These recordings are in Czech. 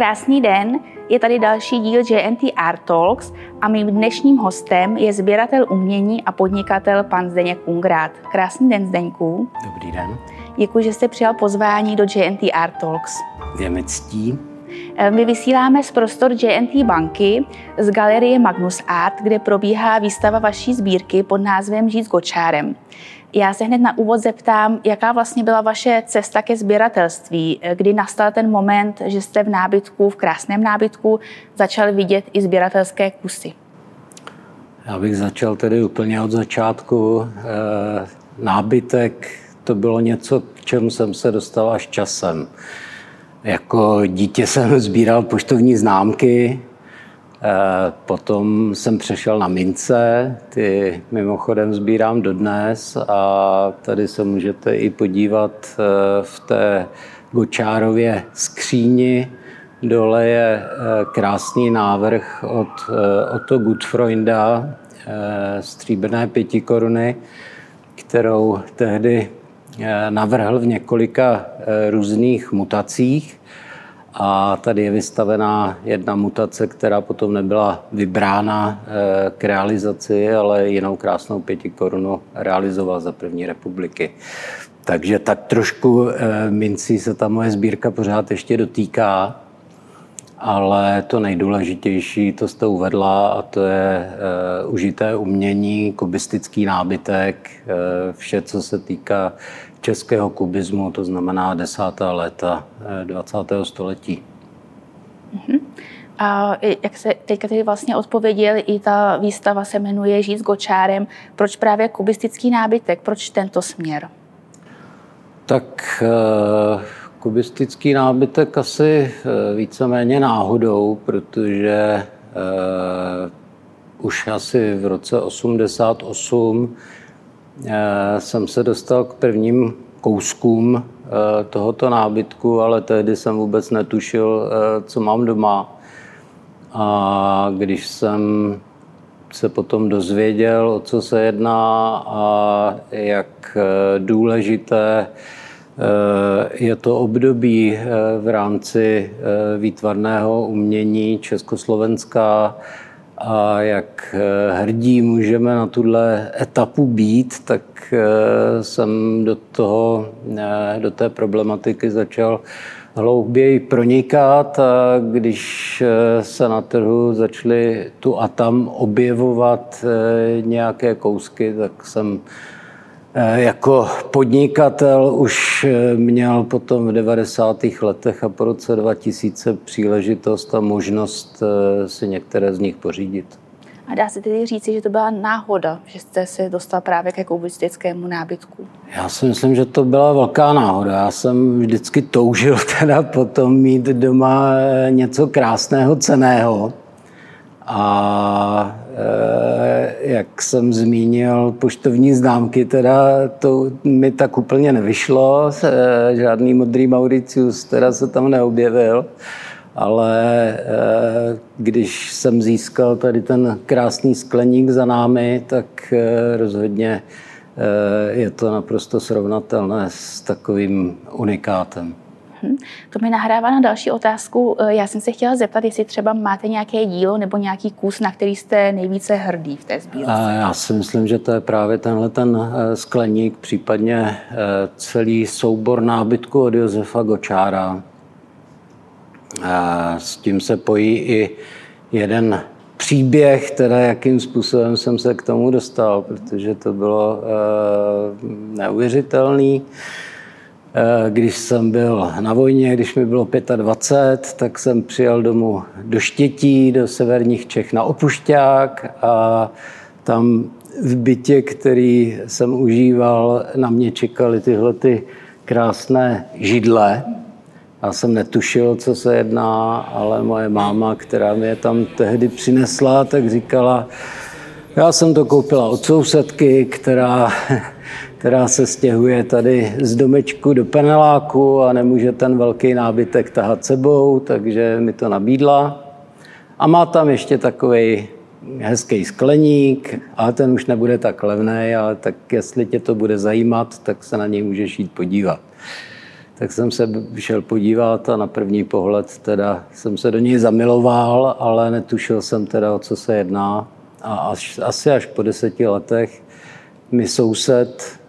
Krásný den, je tady další díl JNT Art Talks a mým dnešním hostem je sběratel umění a podnikatel pan Zdeněk Ungrát. Krásný den, Zdeňku. Dobrý den. Děkuji, že jste přijal pozvání do JNT Art Talks. Je mi ctí. Eh, my vysíláme z prostor JNT banky z galerie Magnus Art, kde probíhá výstava vaší sbírky pod názvem Žít s gočárem. Já se hned na úvod zeptám, jaká vlastně byla vaše cesta ke sběratelství, kdy nastal ten moment, že jste v nábytku, v krásném nábytku, začal vidět i sběratelské kusy. Já bych začal tedy úplně od začátku. Eh, nábytek to bylo něco, k čemu jsem se dostal až časem. Jako dítě jsem sbíral poštovní známky, potom jsem přešel na mince, ty mimochodem sbírám dodnes a tady se můžete i podívat eh, v té Gočárově skříni. Dole je eh, krásný návrh od Otto Gutfreunda, stříbrné pěti koruny, kterou tehdy navrhl v několika různých mutacích. A tady je vystavená jedna mutace, která potom nebyla vybrána eh, k realizaci, ale jinou krásnou pěti korunu realizoval za první republiky. Takže tak trošku eh, mincí se ta moje sbírka pořád ještě dotýká, ale to nejdůležitější, to jste uvedla, a to je uh, užité umění, kubistický nábytek, uh, vše, co se týká českého kubismu, to znamená desátá léta 20. Eh, století. Uh-huh. A jak se teďka tedy vlastně odpověděl, i ta výstava se jmenuje Žít s gočárem. Proč právě kubistický nábytek? Proč tento směr? Tak uh, kubistický nábytek asi uh, víceméně náhodou, protože uh, už asi v roce 88 Eh, jsem se dostal k prvním kouskům eh, tohoto nábytku, ale tehdy jsem vůbec netušil, eh, co mám doma. A když jsem se potom dozvěděl, o co se jedná a jak důležité je to období v rámci výtvarného umění Československa, a jak eh, hrdí můžeme na tuhle etapu být, tak eh, jsem do, toho, eh, do té problematiky začal hlouběji pronikat. A když se na trhu začaly tu a tam objevovat nějaké kousky, tak jsem Eh, jako podnikatel už eh, měl potom v 90. letech a po roce 2000 příležitost a možnost eh, si některé z nich pořídit. A dá se tedy říci, že to byla náhoda, že jste se dostal právě ke kubistickému nábytku? Já si myslím, že to byla velká náhoda. Já jsem vždycky toužil teda potom mít doma něco krásného, ceného. A jak jsem zmínil, poštovní známky, teda to mi tak úplně nevyšlo. E, žádný modrý Mauricius teda se tam neobjevil. Ale e, když jsem získal tady ten krásný skleník za námi, tak rozhodně je to naprosto srovnatelné s takovým unikátem. Mhm. To mi nahrává na další otázku. Eh, já jsem se chtěla zeptat, jestli třeba máte nějaké dílo nebo nějaký kus, na který jste nejvíce hrdý v té sbírce. Já si myslím, že to je právě tenhle ten eh, skleník, případně eh, celý soubor nábytku od Josefa Gočára. S tím se pojí i jeden příběh, teda jakým způsobem jsem se k tomu dostal, protože to bylo neuvěřitelné. Eh, když jsem byl na vojně, když mi bylo 25, tak jsem přijel domů do Štětí, do severních Čech na opušťák a tam v bytě, který jsem užíval, na mě čekaly tyhle ty krásné židle. Já jsem netušil, co se jedná, ale moje máma, která mě tam tehdy přinesla, tak říkala, já jsem to koupila od sousedky, která která se stěhuje tady z domečku do paneláku a nemůže ten velký nábytek tahat sebou, takže mi to nabídla. A má tam ještě takový hezký skleník, ale ten už nebude tak levný, ale tak jestli tě to bude zajímat, tak se na něj můžeš jít podívat. tak jsem se šel podívat a na první pohled teda jsem se do něj zamiloval, ale netušil jsem teda, o co se jedná. A až, asi až po deseti letech mi soused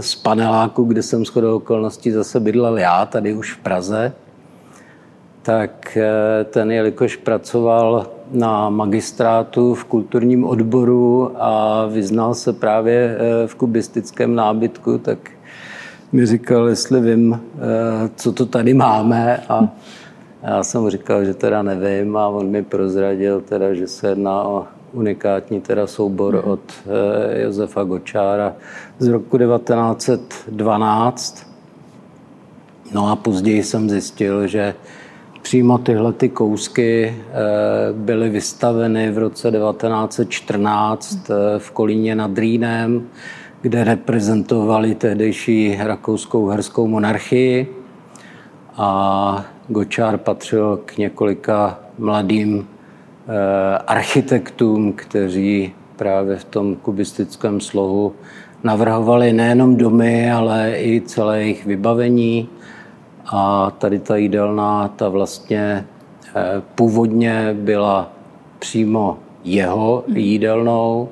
z paneláku, kde jsem shodou okolností zase bydlel já, tady už v Praze, tak e, ten, jelikož pracoval na magistrátu v kulturním odboru a vyznal se právě e, v kubistickém nábytku, tak mi říkal, jestli vím, eh, co to tady máme a já jsem mu říkal, že teda nevím a on mi prozradil teda, že se jedná o unikátní teda soubor mhm. od eh, Josefa Gočára z roku 1912. No a později jsem zjistil, že přímo tyhle ty kousky eh, byly vystaveny v roce 1914 v Kolíně nad Rýnem kde reprezentovali tehdejší rakouskou herskou monarchii a Gočár patřil k několika mladým eh, architektům, kteří právě v tom kubistickém slohu navrhovali nejenom domy, ale i celé jejich vybavení. A tady ta jídelna, ta vlastně eh, původně byla přímo jeho jídelnou,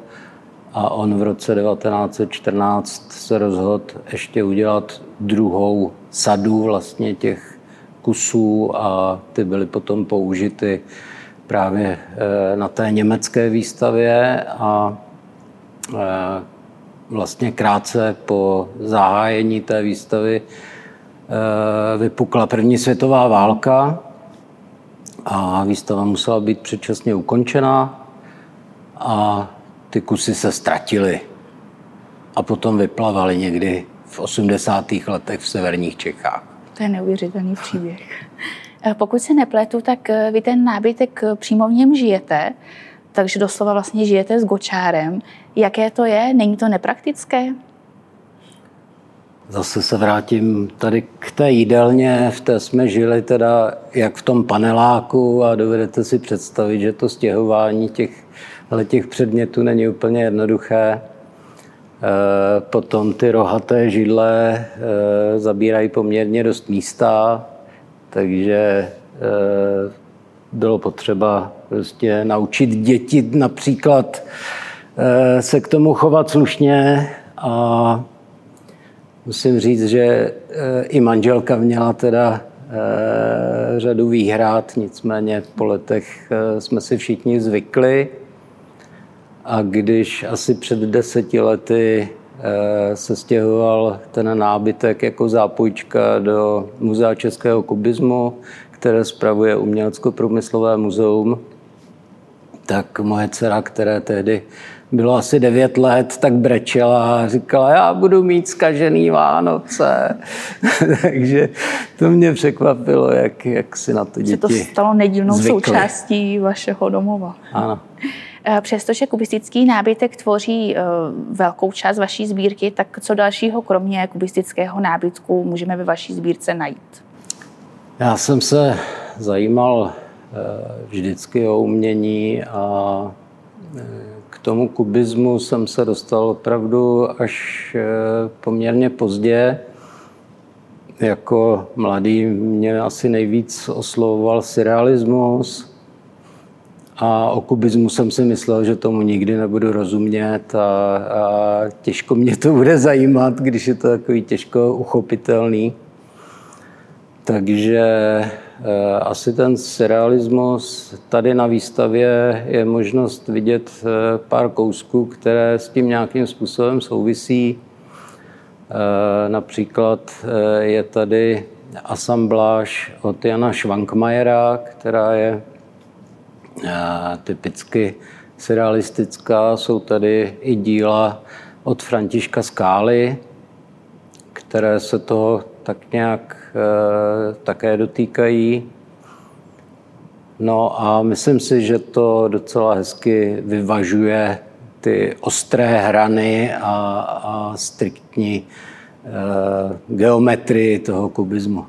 a on v roce 1914 se rozhodl ještě udělat druhou sadu vlastně těch kusů a ty byly potom použity právě eh, na té německé výstavě a eh, vlastně krátce po zahájení té výstavy eh, vypukla první světová válka a výstava musela být předčasně ukončena a ty kusy se ztratily a potom vyplavaly někdy v 80. letech v severních Čechách. To je neuvěřitelný příběh. Eh, pokud se nepletu, tak eh, vy ten nábytek eh, přímo v něm žijete, takže doslova vlastně žijete s gočárem. Jaké to je? Není to nepraktické? Zase se vrátím tady k té jídelně, v té jsme žili teda jak v tom paneláku a dovedete si představit, že to stěhování těch těch předmětů není úplně jednoduché. Potom ty rohaté židle zabírají poměrně dost místa, takže eh, bylo potřeba prostě naučit děti například se k tomu chovat slušně a musím říct, že i manželka měla teda řadu výhrad, nicméně po letech jsme si všichni zvykli. A když asi před deseti lety eh, se stěhoval ten nábytek jako zápůjčka do Muzea českého kubismu, které spravuje Umělecko-průmyslové muzeum, tak moje dcera, které tehdy bylo asi devět let, tak brečela a říkala, já budu mít skažený Vánoce. Takže to mě překvapilo, jak, jak si na to děti Se to stalo nedílnou zvykli. součástí vašeho domova. Ano. Eh, přestože kubistický nábytek tvoří eh, velkou část vaší sbírky, tak co dalšího kromě kubistického nábytku můžeme ve vaší sbírce najít? Já jsem se zajímal eh, vždycky o umění a k tomu kubismu jsem se dostal opravdu až poměrně pozdě. Jako mladý mě asi nejvíc oslovoval surrealismus, a o kubismu jsem si myslel, že tomu nikdy nebudu rozumět a, a těžko mě to bude zajímat, když je to takový těžko uchopitelný. Takže e, asi ten surrealismus tady na výstavě je možnost vidět e, pár kousků, které s tím nějakým způsobem souvisí. E, například je tady asambláž od Jana Švankmajera, která je typicky surrealistická. Jsou tady i díla od Františka Skály, které se toho tak nějak e, také dotýkají. No a myslím si, že to docela hezky vyvažuje ty ostré hrany a, a striktní e, geometrii toho kubismu.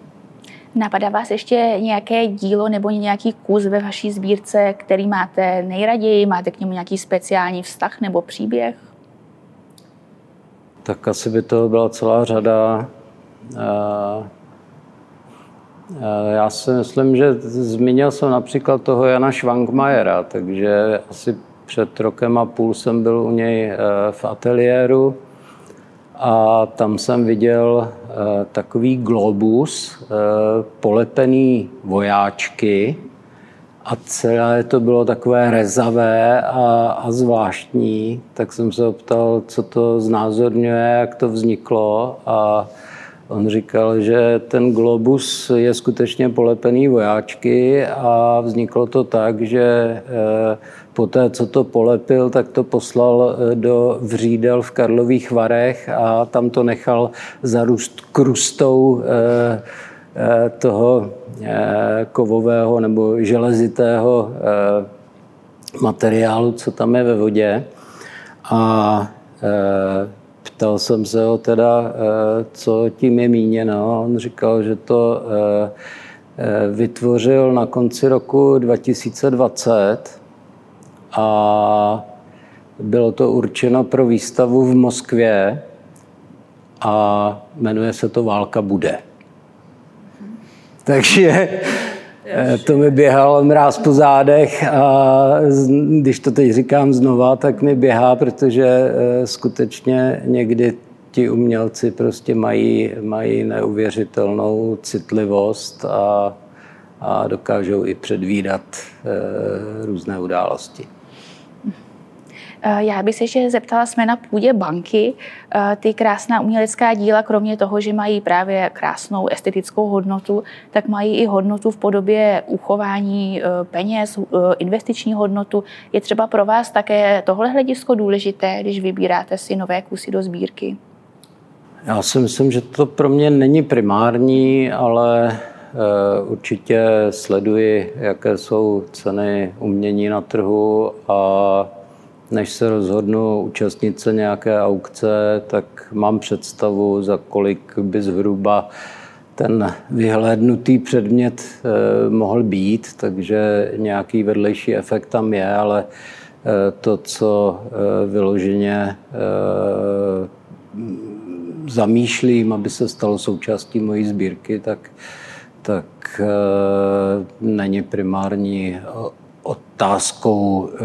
Napadá vás ještě nějaké dílo nebo nějaký kus ve vaší sbírce, který máte nejraději? Máte k němu nějaký speciální vztah nebo příběh? Tak asi by to byla celá řada. Já si myslím, že zmínil jsem například toho Jana Schwankmajera, takže asi před rokem a půl jsem byl u něj v ateliéru a tam jsem viděl takový globus polepený vojáčky, a celé to bylo takové rezavé a, a zvláštní, tak jsem se optal, co to znázorňuje, jak to vzniklo a on říkal, že ten globus je skutečně polepený vojáčky a vzniklo to tak, že eh, po té, co to polepil, tak to poslal eh, do vřídel v Karlových Varech a tam to nechal zarůst krustou eh, Eh, toho kovového nebo železitého materiálu, co tam je ve vodě. A ptal jsem se ho teda, co tím je míněno. On říkal, že to vytvořil na konci roku 2020 a bylo to určeno pro výstavu v Moskvě a jmenuje se to Válka bude. Takže eh, to mi běhal mráz po zádech a když to teď říkám znova, tak mi běhá, protože eh, skutečně někdy ti umělci prostě mají, mají neuvěřitelnou citlivost a, a dokážou i předvídat e, různé události. Eh, já bych se ještě zeptala, jsme na půdě banky. Eh, ty krásná umělecká díla, kromě toho, že mají právě krásnou estetickou hodnotu, tak mají i hodnotu v podobě uchování eh, peněz, investiční hodnotu. Je třeba pro vás také tohle hledisko důležité, když vybíráte si nové kusy do sbírky? Já si myslím, že to pro mě není primární, ale určitě sleduji, jaké jsou ceny umění na trhu a než se rozhodnu účastnit se nějaké aukce, tak mám představu, za kolik by zhruba ten vyhlédnutý předmět eh, mohl být, takže nějaký vedlejší efekt tam je, ale eh, to, co eh, vyloženě zamýšlím, aby se stalo součástí mojí sbírky, tak, tak není primární otázkou, eh,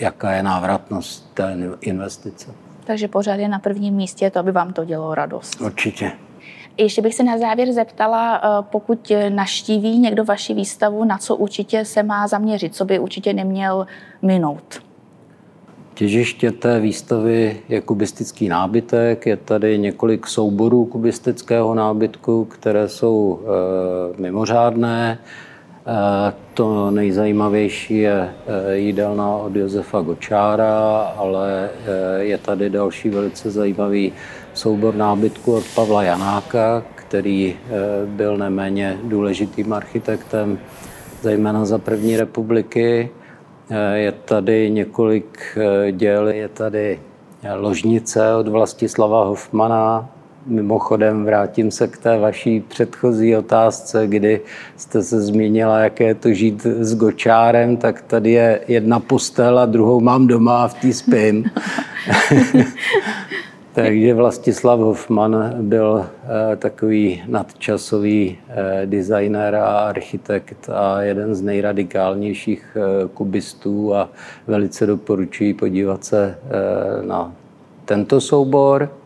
jaká je návratnost té investice. Takže pořád je na prvním místě to, aby vám to dělalo radost. Určitě. Ještě bych se na závěr zeptala, eh, pokud naštíví někdo vaši výstavu, na co určitě se má zaměřit, co by určitě neměl minout. Těžiště té výstavy je kubistický nábytek, je tady několik souborů kubistického nábytku, které jsou e, mimořádné. To nejzajímavější je e, jídelna od Josefa Gočára, ale e, je tady další velice zajímavý soubor nábytku od Pavla Janáka, který byl neméně důležitým architektem, zejména za první republiky. Je tady několik děl, je tady ložnice od Vlastislava Hofmana, Mimochodem vrátím se k té vaší předchozí otázce, kdy jste se zmínila, jaké je to žít s gočárem, tak tady je jedna postel a druhou mám doma a v té spím. Takže Vlastislav Hoffman byl eh, takový nadčasový eh, designer a architekt a jeden z nejradikálnějších eh, kubistů a velice doporučuji podívat se na tento soubor.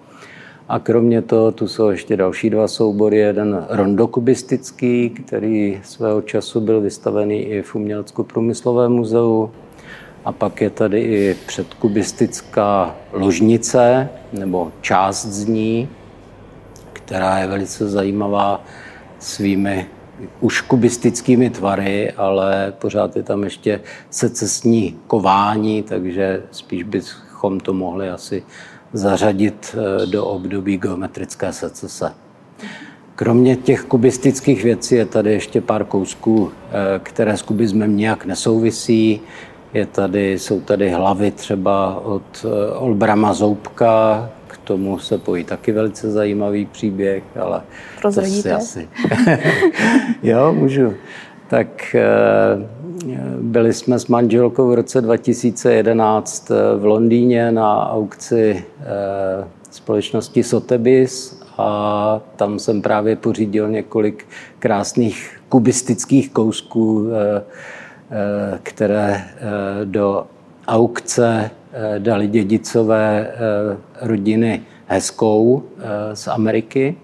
A kromě toho tu jsou ještě další dva soubory. Jeden rondokubistický, který svého času byl vystavený i v Umělecko-průmyslovém muzeu. A pak je tady i předkubistická ložnice, nebo část z ní, která je velice zajímavá svými už kubistickými tvary, ale pořád je tam ještě secesní kování, takže spíš bychom to mohli asi zařadit eh, do období geometrické secese. Kromě těch kubistických věcí je tady ještě pár kousků, eh, které s kubismem nějak nesouvisí. Je tady, jsou tady hlavy třeba od eh, Olbrama Zoubka, k tomu se pojí taky velice zajímavý příběh, ale Prozradíte? to si asi... jo, můžu. Tak byli jsme s manželkou v roce 2011 v Londýně na aukci eh, společnosti Sotheby's a tam jsem právě pořídil několik krásných kubistických kousků, eh, eh, které do aukce dali dědicové rodiny Hezkou z Ameriky.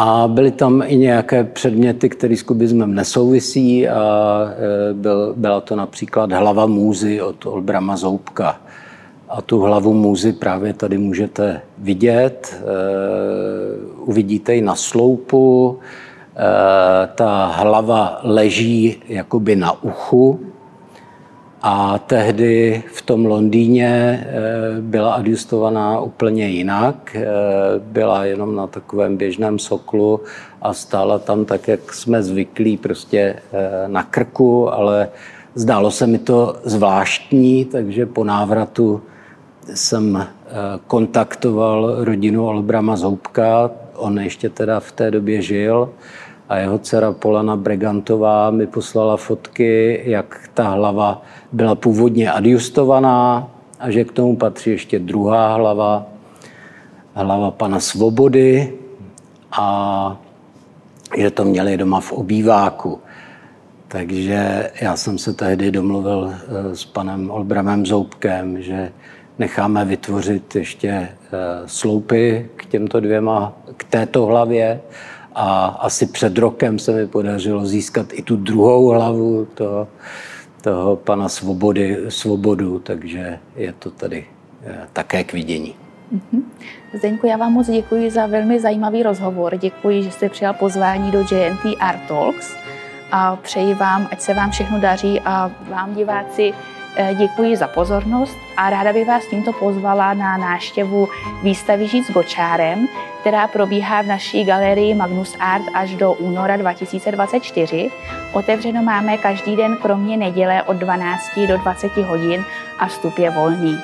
A byly tam i nějaké předměty, které s kubismem nesouvisí a byl, byla to například hlava můzy od Olbrama Zoubka. A tu hlavu můzy právě tady můžete vidět. Uvidíte ji na sloupu. Ta hlava leží jakoby na uchu a tehdy v tom Londýně eh, byla adjustovaná úplně jinak. Eh, byla jenom na takovém běžném soklu a stála tam tak, jak jsme zvyklí, prostě eh, na krku, ale zdálo se mi to zvláštní, takže po návratu jsem kontaktoval rodinu Olbrama Zoubka, on ještě teda v té době žil, a jeho dcera Polana Bregantová mi poslala fotky, jak ta hlava byla původně adjustovaná a že k tomu patří ještě druhá hlava, hlava pana Svobody a že to měli doma v obýváku. Takže já jsem se tehdy domluvil eh, s panem Olbramem Zoubkem, že necháme vytvořit ještě eh, sloupy k těmto dvěma, k této hlavě a asi před rokem se mi podařilo získat i tu druhou hlavu toho, toho pana Svobody, Svobodu, takže je to tady eh, také k vidění. Mm-hmm. Zdeňku, já vám moc děkuji za velmi zajímavý rozhovor. Děkuji, že jste přijal pozvání do JNT Art Talks a přeji vám, ať se vám všechno daří a vám diváci Eh, děkuji za pozornost a ráda bych vás tímto pozvala na návštěvu výstavy Žít s Gočárem, která probíhá v naší galerii Magnus Art až do února 2024. Otevřeno máme každý den kromě neděle od 12 do 20 hodin a vstup je volný.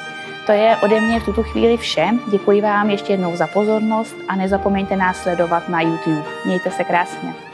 To je ode mě v tuto chvíli vše. Děkuji vám ještě jednou za pozornost a nezapomeňte nás sledovat na YouTube. Mějte se krásně.